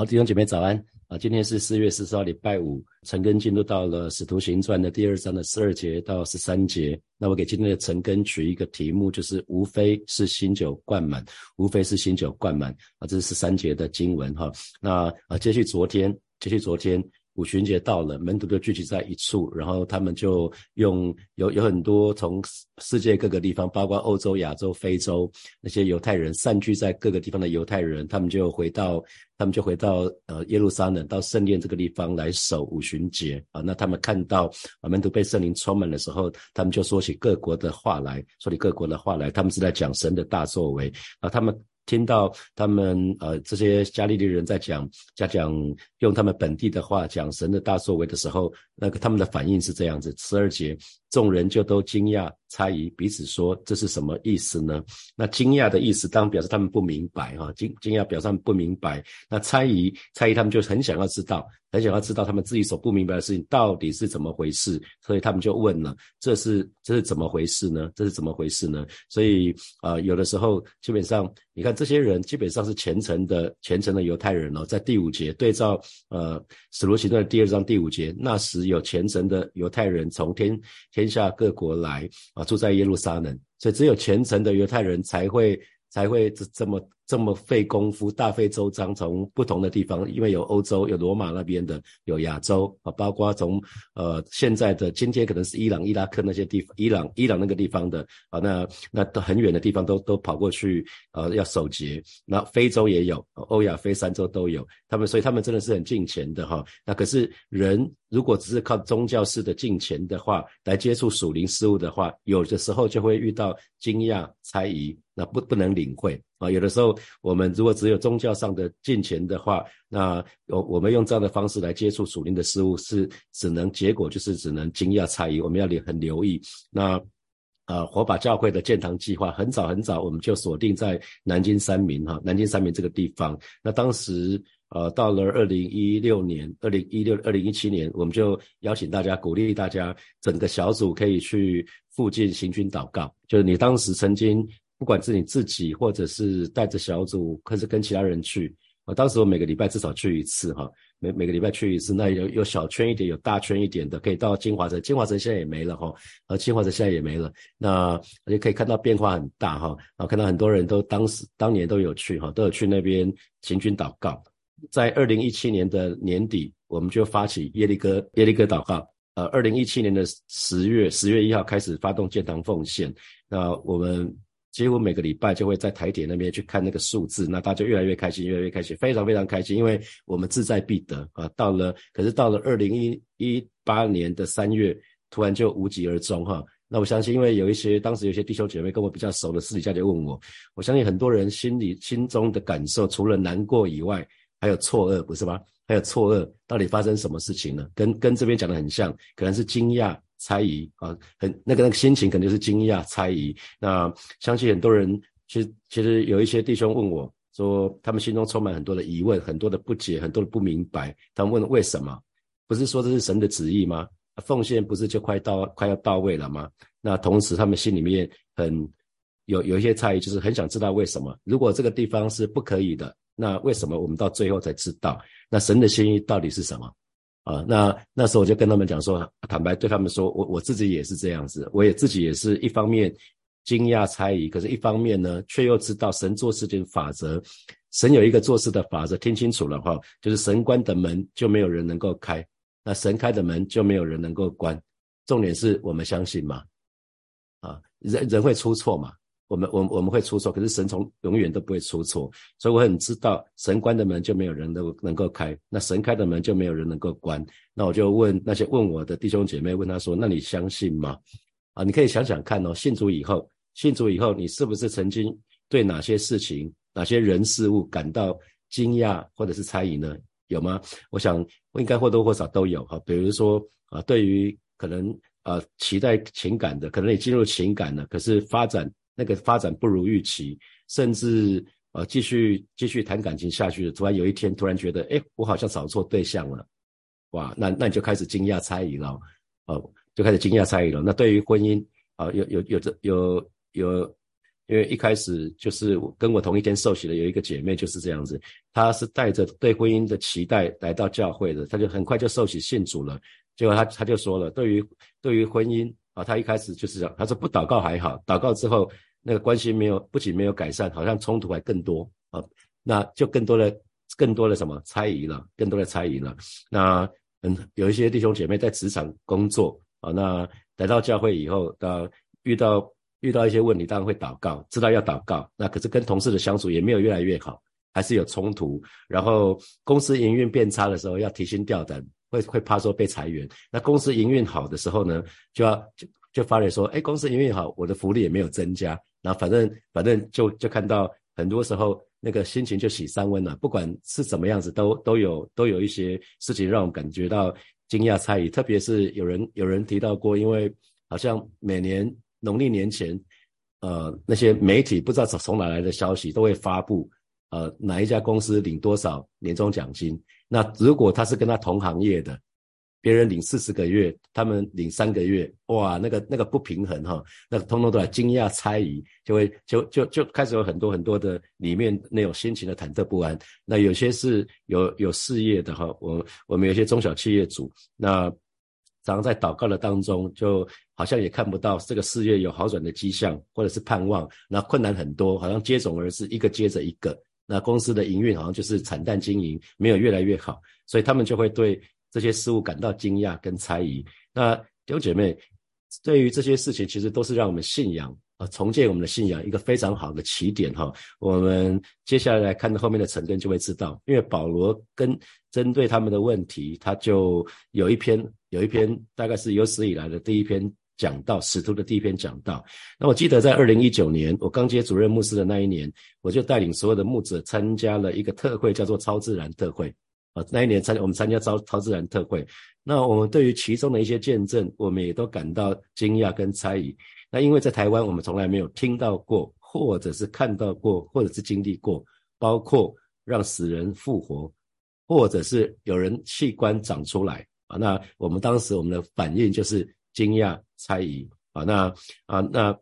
好，弟兄姐妹早安啊！今天是四月十四号，礼拜五。陈根进入到了《使徒行传》的第二章的十二节到十三节。那我给今天的陈根取一个题目，就是无非是新酒灌满，无非是新酒灌满啊！这是十三节的经文哈。那啊，接续昨天，接续昨天。五旬节到了，门徒就聚集在一处，然后他们就用有有很多从世界各个地方，包括欧洲、亚洲、非洲那些犹太人散居在各个地方的犹太人，他们就回到他们就回到呃耶路撒冷到圣殿这个地方来守五旬节啊。那他们看到啊门徒被圣灵充满的时候，他们就说起各国的话来，说起各国的话来，他们是在讲神的大作为啊，他们。听到他们呃这些加利利人在讲在讲用他们本地的话讲神的大作为的时候，那个他们的反应是这样子：十二节，众人就都惊讶、猜疑，彼此说这是什么意思呢？那惊讶的意思当然表示他们不明白哈，惊惊讶表示他们不明白。那猜疑猜疑他们就很想要知道。很想要知道他们自己所不明白的事情到底是怎么回事，所以他们就问了：这是这是怎么回事呢？这是怎么回事呢？所以啊，有的时候基本上，你看这些人基本上是虔诚的虔诚的犹太人哦，在第五节对照呃使徒行传第二章第五节，那时有虔诚的犹太人从天天天下各国来啊，住在耶路撒冷，所以只有虔诚的犹太人才会才会这这么。这么费功夫，大费周章，从不同的地方，因为有欧洲，有罗马那边的，有亚洲啊，包括从呃现在的今天可能是伊朗、伊拉克那些地方，伊朗、伊朗那个地方的啊，那那都很远的地方都都跑过去呃要守节。那非洲也有，欧亚非三洲都有，他们所以他们真的是很敬虔的哈。那可是人如果只是靠宗教式的敬虔的话，来接触属灵事物的话，有的时候就会遇到惊讶、猜疑，那不不能领会。啊，有的时候我们如果只有宗教上的进钱的话，那我我们用这样的方式来接触属灵的事物，是只能结果就是只能惊讶猜疑。我们要留很留意。那啊，火把教会的建堂计划很早很早，我们就锁定在南京三明哈，南京三明这个地方。那当时呃，到了二零一六年、二零一六、二零一七年，我们就邀请大家，鼓励大家整个小组可以去附近行军祷告，就是你当时曾经。不管是你自己，或者是带着小组，或是跟其他人去，啊，当时我每个礼拜至少去一次，哈，每每个礼拜去一次。那有有小圈一点，有大圈一点的，可以到金华城。金华城现在也没了，哈，而金华城现在也没了。那也可以看到变化很大，哈，然后看到很多人都当时当年都有去，哈，都有去那边行军祷告。在二零一七年的年底，我们就发起耶利哥耶利哥祷告。呃，二零一七年的十月十月一号开始发动建堂奉献。那我们。几乎每个礼拜就会在台铁那边去看那个数字，那大家越来越开心，越来越开心，非常非常开心，因为我们志在必得啊！到了，可是到了二零一一八年的三月，突然就无疾而终哈。那我相信，因为有一些当时有些弟兄姐妹跟我比较熟的私底下就问我，我相信很多人心里心中的感受，除了难过以外，还有错愕，不是吗？还有错愕，到底发生什么事情呢？跟跟这边讲的很像，可能是惊讶。猜疑啊，很那个那个心情肯定是惊讶、猜疑。那相信很多人，其实其实有一些弟兄问我说，他们心中充满很多的疑问、很多的不解、很多的不明白。他们问为什么？不是说这是神的旨意吗？奉献不是就快到快要到位了吗？那同时他们心里面很有有一些猜疑，就是很想知道为什么。如果这个地方是不可以的，那为什么我们到最后才知道？那神的心意到底是什么？啊，那那时候我就跟他们讲说，坦白对他们说，我我自己也是这样子，我也自己也是一方面惊讶猜疑，可是一方面呢，却又知道神做事情法则，神有一个做事的法则，听清楚了哈，就是神关的门就没有人能够开，那神开的门就没有人能够关，重点是我们相信嘛，啊，人人会出错嘛。我们我我们会出错，可是神从永远都不会出错，所以我很知道神关的门就没有人能能够开，那神开的门就没有人能够关。那我就问那些问我的弟兄姐妹，问他说：“那你相信吗？”啊，你可以想想看哦，信主以后，信主以后，你是不是曾经对哪些事情、哪些人事物感到惊讶或者是猜疑呢？有吗？我想应该或多或少都有哈。比如说啊，对于可能啊期待情感的，可能你进入情感了，可是发展。那个发展不如预期，甚至呃继续继续谈感情下去，突然有一天突然觉得，哎，我好像找错对象了，哇，那那你就开始惊讶猜疑了，哦，就开始惊讶猜疑了。那对于婚姻啊，有有有这有有因为一开始就是跟我同一天受洗的有一个姐妹就是这样子，她是带着对婚姻的期待来到教会的，她就很快就受洗信主了。结果她她就说了，对于对于婚姻啊，她一开始就是这样，他说不祷告还好，祷告之后那个关系没有不仅没有改善，好像冲突还更多啊，那就更多的更多的什么猜疑了，更多的猜疑了。那嗯，有一些弟兄姐妹在职场工作啊，那来到教会以后，啊遇到。遇到一些问题，当然会祷告，知道要祷告。那可是跟同事的相处也没有越来越好，还是有冲突。然后公司营运变差的时候，要提心吊胆，会会怕说被裁员。那公司营运好的时候呢，就要就就发觉说，哎，公司营运好，我的福利也没有增加。然后反正反正就就看到很多时候那个心情就喜三温了。不管是怎么样子，都都有都有一些事情让我感觉到惊讶猜疑。特别是有人有人提到过，因为好像每年。农历年前，呃，那些媒体不知道从从哪来的消息，都会发布，呃，哪一家公司领多少年终奖金。那如果他是跟他同行业的，别人领四十个月，他们领三个月，哇，那个那个不平衡哈，那通通都来惊讶猜疑，就会就就就开始有很多很多的里面那种心情的忐忑不安。那有些是有有事业的哈，我我们有些中小企业主，那常。常在祷告的当中，就好像也看不到这个事业有好转的迹象，或者是盼望，那困难很多，好像接踵而至，一个接着一个。那公司的营运好像就是惨淡经营，没有越来越好，所以他们就会对这些事物感到惊讶跟猜疑。那弟兄姐妹，对于这些事情，其实都是让我们信仰。呃，重建我们的信仰，一个非常好的起点哈。我们接下来来看后面的成根，就会知道，因为保罗跟针对他们的问题，他就有一篇有一篇，大概是有史以来的第一篇讲到使徒的第一篇讲到。那我记得在二零一九年，我刚接主任牧师的那一年，我就带领所有的牧者参加了一个特会，叫做超自然特会。啊，那一年参我们参加超超自然特会，那我们对于其中的一些见证，我们也都感到惊讶跟猜疑。那因为在台湾，我们从来没有听到过，或者是看到过，或者是经历过，包括让死人复活，或者是有人器官长出来啊。那我们当时我们的反应就是惊讶、猜疑啊。那啊，那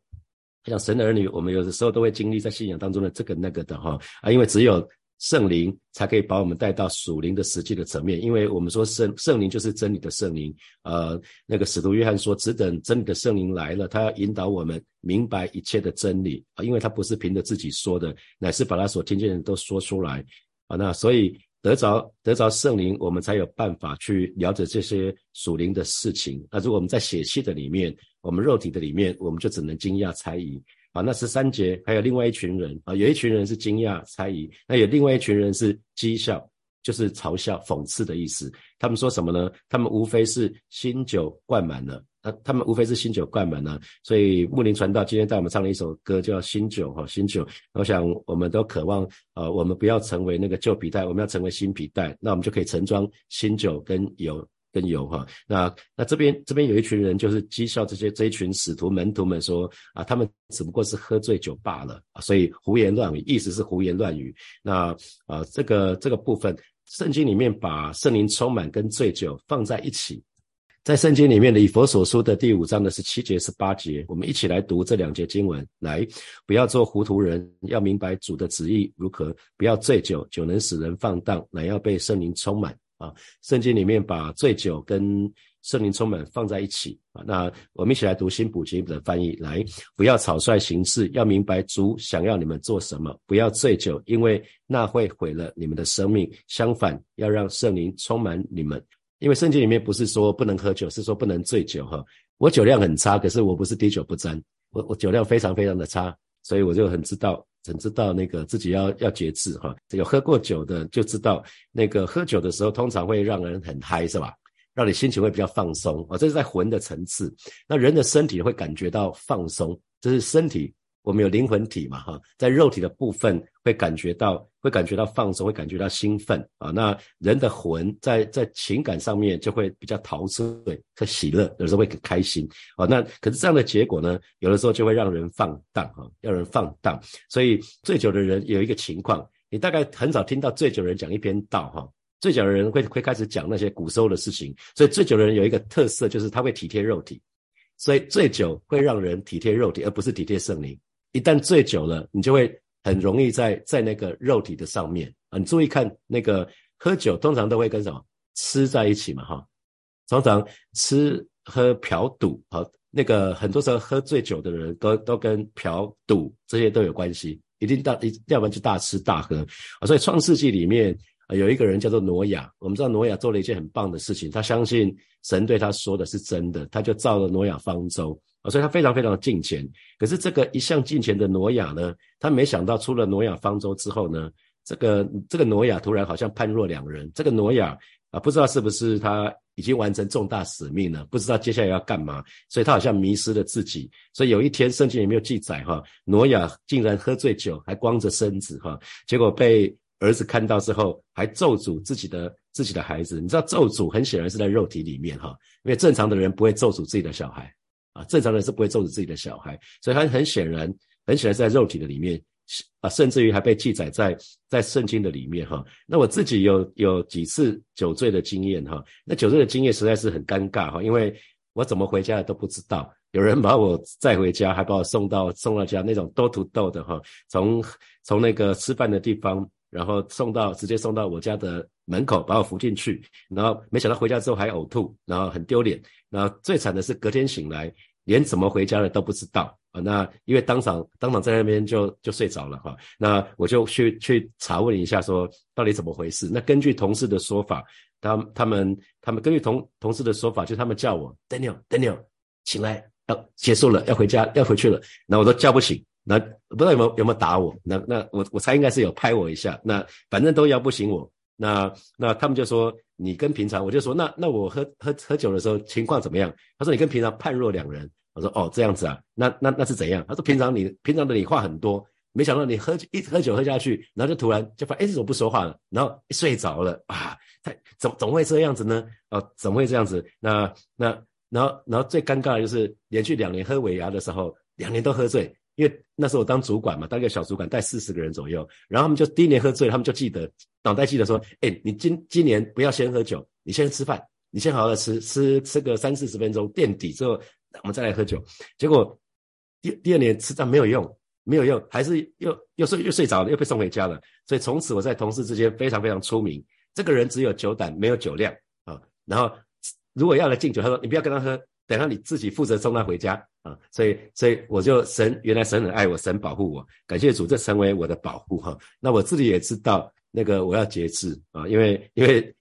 像神的儿女，我们有的时候都会经历在信仰当中的这个那个的哈啊，因为只有。圣灵才可以把我们带到属灵的实际的层面，因为我们说圣圣灵就是真理的圣灵。呃，那个使徒约翰说，只等真理的圣灵来了，他要引导我们明白一切的真理啊，因为他不是凭着自己说的，乃是把他所听见的都说出来啊。那所以得着得着圣灵，我们才有办法去了解这些属灵的事情。那如果我们在血气的里面，我们肉体的里面，我们就只能惊讶猜疑。啊，那十三节还有另外一群人啊，有一群人是惊讶猜疑，那有另外一群人是讥笑，就是嘲笑讽刺的意思。他们说什么呢？他们无非是新酒灌满了，他们无非是新酒灌满了。所以牧林传道今天带我们唱了一首歌，叫《新酒》哈，新酒。我想我们都渴望呃，我们不要成为那个旧皮带，我们要成为新皮带，那我们就可以盛装新酒跟油。跟油哈，那那这边这边有一群人，就是讥笑这些这一群使徒门徒们说啊，他们只不过是喝醉酒罢了，所以胡言乱语，意思是胡言乱语。那啊，这个这个部分，圣经里面把圣灵充满跟醉酒放在一起，在圣经里面的以佛所书的第五章的十七节十八节，我们一起来读这两节经文，来不要做糊涂人，要明白主的旨意如何，不要醉酒，酒能使人放荡，乃要被圣灵充满。啊，圣经里面把醉酒跟圣灵充满放在一起啊。那我们一起来读新普金的翻译，来，不要草率行事，要明白主想要你们做什么。不要醉酒，因为那会毁了你们的生命。相反，要让圣灵充满你们。因为圣经里面不是说不能喝酒，是说不能醉酒哈。我酒量很差，可是我不是滴酒不沾，我我酒量非常非常的差，所以我就很知道。很知道那个自己要要节制哈？这个喝过酒的就知道，那个喝酒的时候通常会让人很嗨，是吧？让你心情会比较放松啊。这是在魂的层次，那人的身体会感觉到放松，这是身体。我们有灵魂体嘛，哈，在肉体的部分会感觉到，会感觉到放松，会感觉到兴奋啊。那人的魂在在情感上面就会比较陶醉和喜乐，有时候会很开心啊。那可是这样的结果呢，有的时候就会让人放荡哈，让人放荡。所以醉酒的人有一个情况，你大概很少听到醉酒人讲一篇道哈。醉酒的人会会开始讲那些古时候的事情，所以醉酒的人有一个特色，就是他会体贴肉体，所以醉酒会让人体贴肉体，而不是体贴圣灵。一旦醉酒了，你就会很容易在在那个肉体的上面啊。你注意看那个喝酒，通常都会跟什么吃在一起嘛，哈，常常吃喝嫖赌，好，那个很多时候喝醉酒的人都都跟嫖赌这些都有关系，一定大一要不然就大吃大喝啊。所以创世纪里面。有一个人叫做挪亚，我们知道挪亚做了一件很棒的事情，他相信神对他说的是真的，他就造了挪亚方舟所以他非常非常的敬虔。可是这个一向敬虔的挪亚呢，他没想到出了挪亚方舟之后呢，这个这个挪亚突然好像判若两人。这个挪亚啊，不知道是不是他已经完成重大使命了，不知道接下来要干嘛，所以他好像迷失了自己。所以有一天圣经里面有记载哈，挪亚竟然喝醉酒，还光着身子哈，结果被。儿子看到之后，还咒诅自己的自己的孩子。你知道咒诅很显然是在肉体里面哈，因为正常的人不会咒诅自己的小孩啊，正常人是不会咒诅自己的小孩，所以他很显然很显然在肉体的里面啊，甚至于还被记载在在圣经的里面哈。那我自己有有几次酒醉的经验哈，那酒醉的经验实在是很尴尬哈，因为我怎么回家的都不知道，有人把我载回家，还把我送到送到家那种 door to door 的哈，从从那个吃饭的地方。然后送到直接送到我家的门口，把我扶进去。然后没想到回家之后还呕吐，然后很丢脸。然后最惨的是隔天醒来，连怎么回家的都不知道啊。那因为当场当场在那边就就睡着了哈。那我就去去查问一下，说到底怎么回事？那根据同事的说法，他他们他们根据同同事的说法，就他们叫我 Daniel Daniel 醒来，要结束了，要回家要回去了。那我都叫不醒。那不知道有没有有没有打我？那那我我猜应该是有拍我一下。那反正都摇不醒我。那那他们就说你跟平常，我就说那那我喝喝喝酒的时候情况怎么样？他说你跟平常判若两人。我说哦这样子啊，那那那是怎样？他说平常你平常的你话很多，没想到你喝一喝酒喝下去，然后就突然就发哎怎么不说话了？然后睡着了啊？他怎怎么会这样子呢？哦怎么会这样子？那那然后然后最尴尬的就是连续两年喝尾牙的时候，两年都喝醉。因为那时候我当主管嘛，当一个小主管带四十个人左右，然后他们就第一年喝醉，他们就记得脑袋记得说，哎，你今今年不要先喝酒，你先吃饭，你先好好的吃吃吃个三四十分钟垫底之后，我们再来喝酒。结果第第二年吃但没有用，没有用，还是又又睡又睡着了，又被送回家了。所以从此我在同事之间非常非常出名，这个人只有酒胆没有酒量啊。然后如果要来敬酒，他说你不要跟他喝。等下你自己负责送他回家啊，所以所以我就神原来神很爱我，神保护我，感谢主，这成为我的保护哈。那我自己也知道那个我要节制啊，因为因为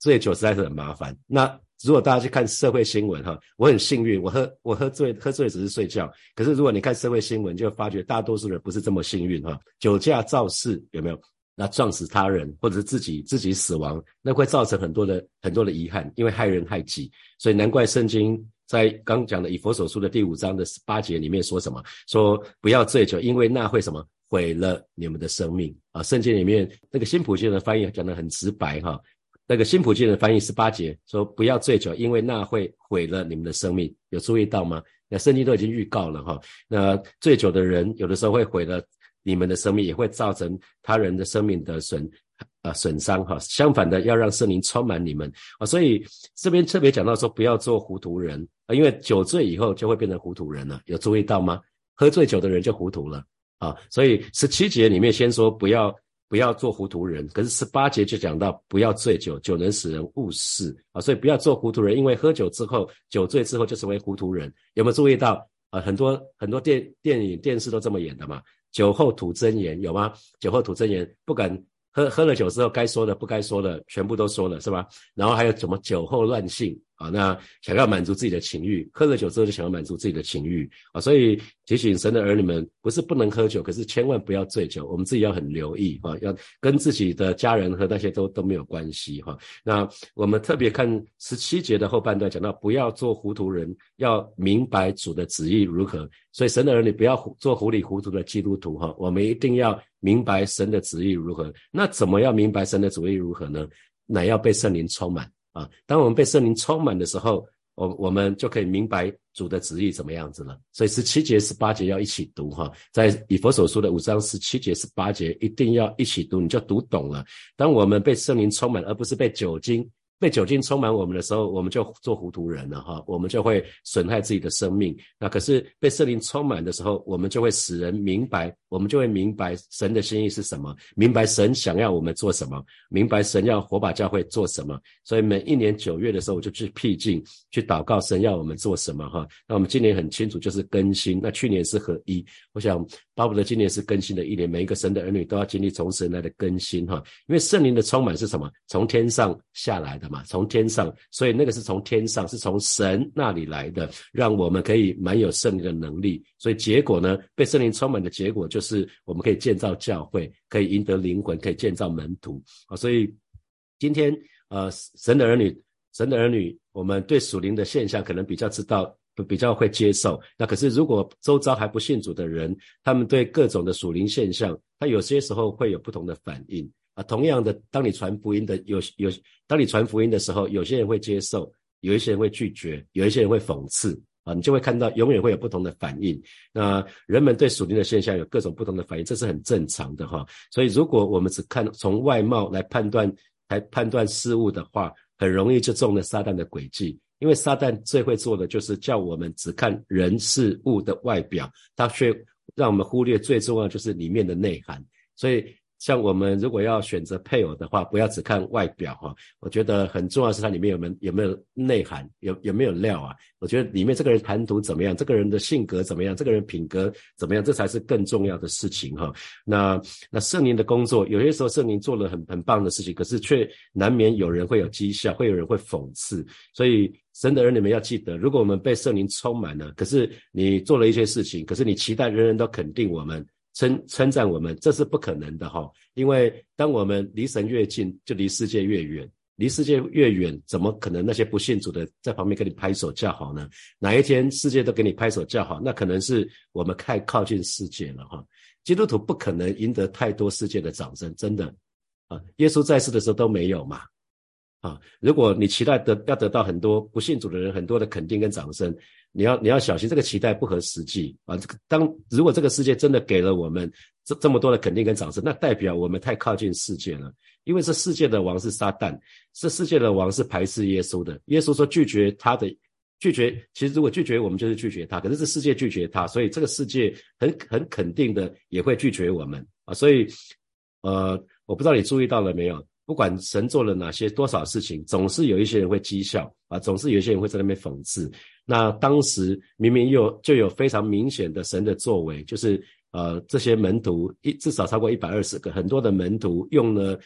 醉酒实在是很麻烦。那如果大家去看社会新闻哈，我很幸运，我喝我喝醉喝醉只是睡觉，可是如果你看社会新闻，就发觉大多数人不是这么幸运哈，酒驾肇事有没有？那撞死他人，或者是自己自己死亡，那会造成很多的很多的遗憾，因为害人害己，所以难怪圣经在刚讲的以佛所书的第五章的十八节里面说什么？说不要醉酒，因为那会什么毁了你们的生命啊！圣经里面那个新普京的翻译讲的很直白哈，那个新普京的翻译十八节说不要醉酒，因为那会毁了你们的生命，有注意到吗？那圣经都已经预告了哈，那醉酒的人有的时候会毁了。你们的生命也会造成他人的生命的损啊损伤哈，相反的要让圣灵充满你们啊，所以这边特别讲到说不要做糊涂人啊，因为酒醉以后就会变成糊涂人了，有注意到吗？喝醉酒的人就糊涂了啊，所以十七节里面先说不要不要做糊涂人，可是十八节就讲到不要醉酒，酒能使人误事啊，所以不要做糊涂人，因为喝酒之后酒醉之后就成为糊涂人，有没有注意到啊？很多很多电电影电视都这么演的嘛。酒后吐真言有吗？酒后吐真言，不敢喝喝了酒之后该说的不该说的全部都说了是吧？然后还有什么酒后乱性？啊，那想要满足自己的情欲，喝了酒之后就想要满足自己的情欲啊，所以提醒神的儿女们，不是不能喝酒，可是千万不要醉酒，我们自己要很留意啊，要跟自己的家人和那些都都没有关系哈。那我们特别看十七节的后半段，讲到不要做糊涂人，要明白主的旨意如何。所以神的儿女不要做糊里糊涂的基督徒哈，我们一定要明白神的旨意如何。那怎么样明白神的旨意如何呢？乃要被圣灵充满。啊，当我们被圣灵充满的时候，我我们就可以明白主的旨意怎么样子了。所以十七节、十八节要一起读哈，在以佛所说的五章十七节、十八节一定要一起读，你就读懂了。当我们被圣灵充满，而不是被酒精被酒精充满我们的时候，我们就做糊涂人了哈，我们就会损害自己的生命。那可是被圣灵充满的时候，我们就会使人明白，我们就会明白神的心意是什么，明白神想要我们做什么，明白神要火把教会做什么。所以每一年九月的时候，我就去僻静去祷告神要我们做什么哈。那我们今年很清楚就是更新，那去年是合一。我想巴不得今年是更新的一年，每一个神的儿女都要经历从神来的更新哈。因为圣灵的充满是什么？从天上下来的。嘛从天上，所以那个是从天上，是从神那里来的，让我们可以蛮有圣灵的能力。所以结果呢，被圣灵充满的结果就是我们可以建造教会，可以赢得灵魂，可以建造门徒啊。所以今天呃，神的儿女，神的儿女，我们对属灵的现象可能比较知道，比较会接受。那可是如果周遭还不信主的人，他们对各种的属灵现象，他有些时候会有不同的反应。啊，同样的，当你传福音的有有，当你传福音的时候，有些人会接受，有一些人会拒绝，有一些人会讽刺啊，你就会看到永远会有不同的反应。那人们对属灵的现象有各种不同的反应，这是很正常的哈。所以，如果我们只看从外貌来判断来判断事物的话，很容易就中了撒旦的诡计。因为撒旦最会做的就是叫我们只看人事物的外表，他却让我们忽略最重要就是里面的内涵。所以。像我们如果要选择配偶的话，不要只看外表哈，我觉得很重要是它里面有没有有没有内涵，有有没有料啊？我觉得里面这个人谈吐怎么样，这个人的性格怎么样，这个人品格怎么样，这才是更重要的事情哈。那那圣灵的工作，有些时候圣灵做了很很棒的事情，可是却难免有人会有讥笑，会有人会讽刺。所以神的儿女们要记得，如果我们被圣灵充满了，可是你做了一些事情，可是你期待人人都肯定我们。称称赞我们，这是不可能的哈，因为当我们离神越近，就离世界越远，离世界越远，怎么可能那些不信主的在旁边给你拍手叫好呢？哪一天世界都给你拍手叫好，那可能是我们太靠近世界了哈。基督徒不可能赢得太多世界的掌声，真的啊，耶稣在世的时候都没有嘛。啊，如果你期待得要得到很多不信主的人很多的肯定跟掌声，你要你要小心，这个期待不合实际啊。这个当如果这个世界真的给了我们这这么多的肯定跟掌声，那代表我们太靠近世界了。因为这世界的王是撒旦，这世界的王是排斥耶稣的。耶稣说拒绝他的拒绝，其实如果拒绝我们就是拒绝他，可是这世界拒绝他，所以这个世界很很肯定的也会拒绝我们啊。所以呃，我不知道你注意到了没有？不管神做了哪些多少事情，总是有一些人会讥笑啊，总是有一些人会在那边讽刺。那当时明明有就有非常明显的神的作为，就是呃这些门徒一至少超过一百二十个，很多的门徒用了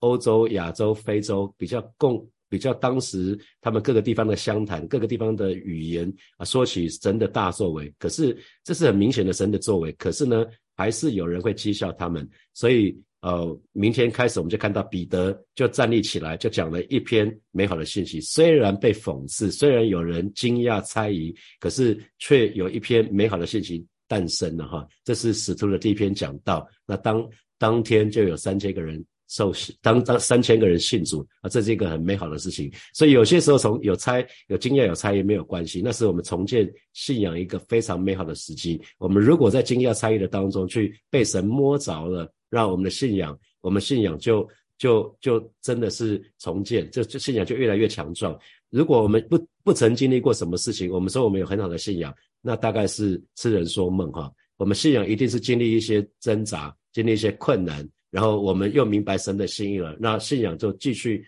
欧洲、亚洲、非洲比较共比较当时他们各个地方的乡谈、各个地方的语言啊，说起神的大作为。可是这是很明显的神的作为，可是呢，还是有人会讥笑他们，所以。呃，明天开始我们就看到彼得就站立起来，就讲了一篇美好的信息。虽然被讽刺，虽然有人惊讶猜疑，可是却有一篇美好的信息诞生了哈。这是使徒的第一篇讲道。那当当天就有三千个人受，当当三千个人信主啊，这是一个很美好的事情。所以有些时候从有猜有惊讶有猜疑没有关系，那是我们重建信仰一个非常美好的时机。我们如果在惊讶猜疑的当中去被神摸着了。让我们的信仰，我们信仰就就就真的是重建，这这信仰就越来越强壮。如果我们不不曾经历过什么事情，我们说我们有很好的信仰，那大概是痴人说梦哈。我们信仰一定是经历一些挣扎，经历一些困难，然后我们又明白神的心意了，那信仰就继续。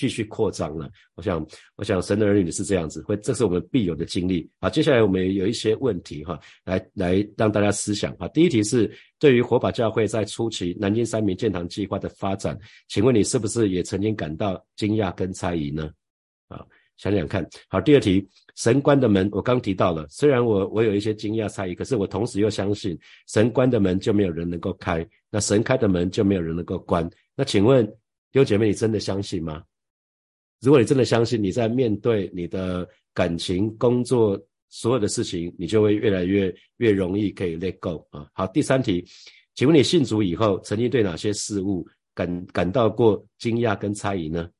继续扩张了，我想，我想神的儿女是这样子，会，这是我们必有的经历。好，接下来我们有一些问题哈，来来让大家思想哈。第一题是对于火把教会在初期南京三民建堂计划的发展，请问你是不是也曾经感到惊讶跟猜疑呢？啊，想想看。好，第二题，神关的门，我刚提到了，虽然我我有一些惊讶猜疑，可是我同时又相信神关的门就没有人能够开，那神开的门就没有人能够关。那请问弟兄姐妹，你真的相信吗？如果你真的相信，你在面对你的感情、工作所有的事情，你就会越来越越容易可以 let go 啊。好，第三题，请问你信主以后，曾经对哪些事物感感到过惊讶跟猜疑呢？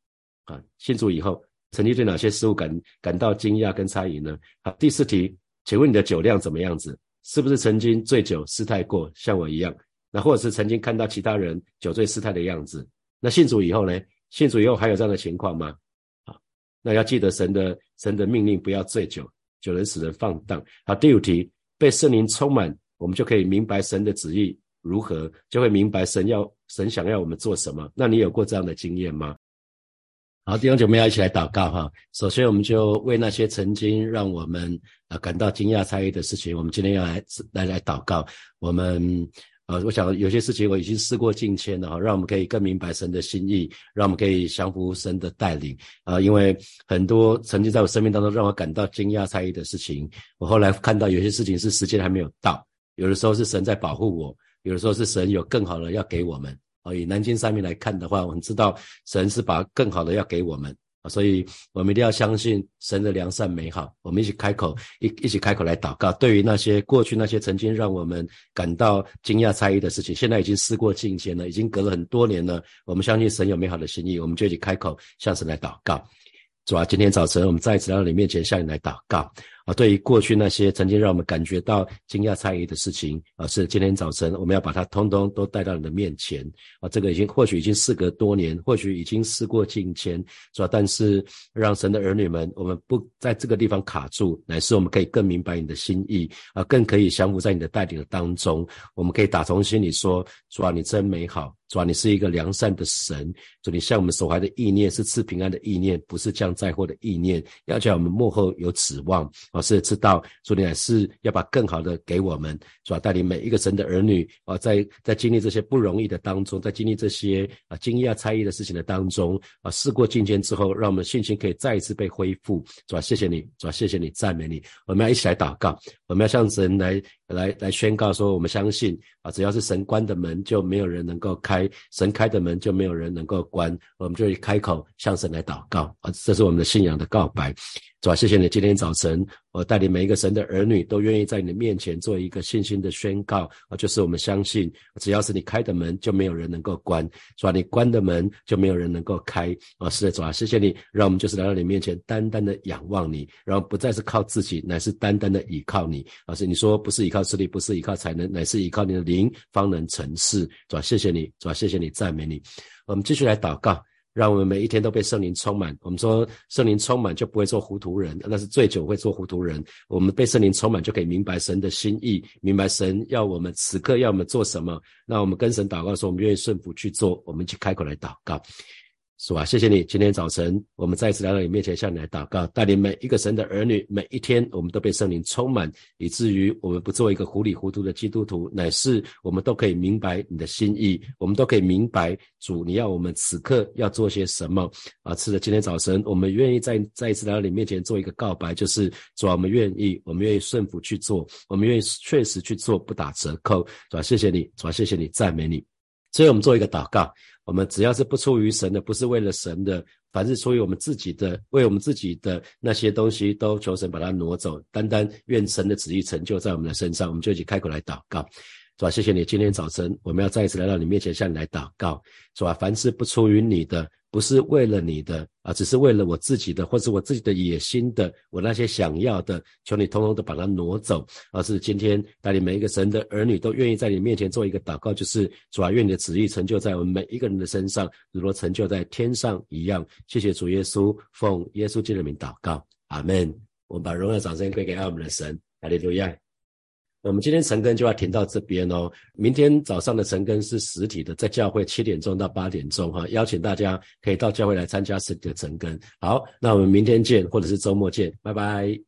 啊，信主以后，曾经对哪些事物感感到惊讶跟猜疑呢？好，第四题，请问你的酒量怎么样子？是不是曾经醉酒失态过，像我一样？那或者是曾经看到其他人酒醉失态的样子？那信主以后呢？信主以后还有这样的情况吗？好那要记得神的神的命令，不要醉酒，酒能使人放荡。好，第五题，被圣灵充满，我们就可以明白神的旨意如何，就会明白神要神想要我们做什么。那你有过这样的经验吗？好，弟兄姐妹要一起来祷告哈。首先，我们就为那些曾经让我们啊感到惊讶诧异的事情，我们今天要来来来祷告。我们呃，我想有些事情我已经事过境迁了哈，让我们可以更明白神的心意，让我们可以降服神的带领啊。因为很多曾经在我生命当中让我感到惊讶诧异的事情，我后来看到有些事情是时间还没有到，有的时候是神在保护我，有的时候是神有更好的要给我们。以南京上面来看的话，我们知道神是把更好的要给我们，所以我们一定要相信神的良善美好。我们一起开口，一一起开口来祷告。对于那些过去那些曾经让我们感到惊讶猜疑的事情，现在已经事过境迁了，已经隔了很多年了。我们相信神有美好的心意，我们就一起开口向神来祷告。主啊，今天早晨我们再次到你面前，向你来祷告。啊，对于过去那些曾经让我们感觉到惊讶诧异的事情，啊，是今天早晨我们要把它通通都带到你的面前。啊，这个已经或许已经事隔多年，或许已经事过境迁，是吧？但是让神的儿女们，我们不在这个地方卡住，乃是我们可以更明白你的心意，啊，更可以降服在你的带领的当中。我们可以打从心里说：主啊，你真美好。主啊，你是一个良善的神，主你向我们所怀的意念是赐平安的意念，不是降灾祸的意念，要叫我们幕后有指望。是知道主你还是要把更好的给我们，是吧，带领每一个神的儿女啊，在在经历这些不容易的当中，在经历这些啊惊讶猜疑的事情的当中啊，事过境迁之后，让我们信心可以再一次被恢复。是吧，谢谢你，是吧，谢谢你，赞美你。我们要一起来祷告，我们要向神来来来宣告说，我们相信啊，只要是神关的门，就没有人能够开。神开的门就没有人能够关，我们就开口向神来祷告啊！这是我们的信仰的告白。主啊，谢谢你今天早晨，我带领每一个神的儿女都愿意在你的面前做一个信心的宣告啊！就是我们相信，只要是你开的门，就没有人能够关；主啊，你关的门就没有人能够开啊！是的，主啊，谢谢你，让我们就是来到你面前，单单的仰望你，然后不再是靠自己，乃是单单的倚靠你。而是你说不是依靠实力，不是依靠才能，乃是依靠你的灵方能成事。主啊，谢谢你，主啊，谢谢你，赞美你。我们继续来祷告。让我们每一天都被圣灵充满。我们说圣灵充满就不会做糊涂人，那是醉酒会做糊涂人。我们被圣灵充满就可以明白神的心意，明白神要我们此刻要我们做什么。那我们跟神祷告说，我们愿意顺服去做。我们去开口来祷告。是吧？谢谢你，今天早晨我们再一次来到你面前，向你来祷告，带领每一个神的儿女，每一天我们都被圣灵充满，以至于我们不做一个糊里糊涂的基督徒，乃是我们都可以明白你的心意，我们都可以明白主你要我们此刻要做些什么啊！是的，今天早晨我们愿意再再一次来到你面前做一个告白，就是主，我们愿意，我们愿意顺服去做，我们愿意确实去做，不打折扣，是吧？谢谢你，主啊，谢谢你，赞美你。所以我们做一个祷告。我们只要是不出于神的，不是为了神的，凡是出于我们自己的，为我们自己的那些东西，都求神把它挪走。单单愿神的旨意成就在我们的身上，我们就一起开口来祷告。主啊，谢谢你，今天早晨我们要再一次来到你面前，向你来祷告。主啊，凡是不出于你的。不是为了你的啊，只是为了我自己的，或是我自己的野心的，我那些想要的，求你通通的把它挪走。而是今天带领每一个神的儿女都愿意在你面前做一个祷告，就是主啊，愿你的旨意成就在我们每一个人的身上，如同成就在天上一样。谢谢主耶稣，奉耶稣基督的名祷告，阿门。我们把荣耀掌声归给爱我们的神，哈利路亚。我们今天晨更就要停到这边哦。明天早上的晨更是实体的，在教会七点钟到八点钟哈，邀请大家可以到教会来参加实体的晨更。好，那我们明天见，或者是周末见，拜拜。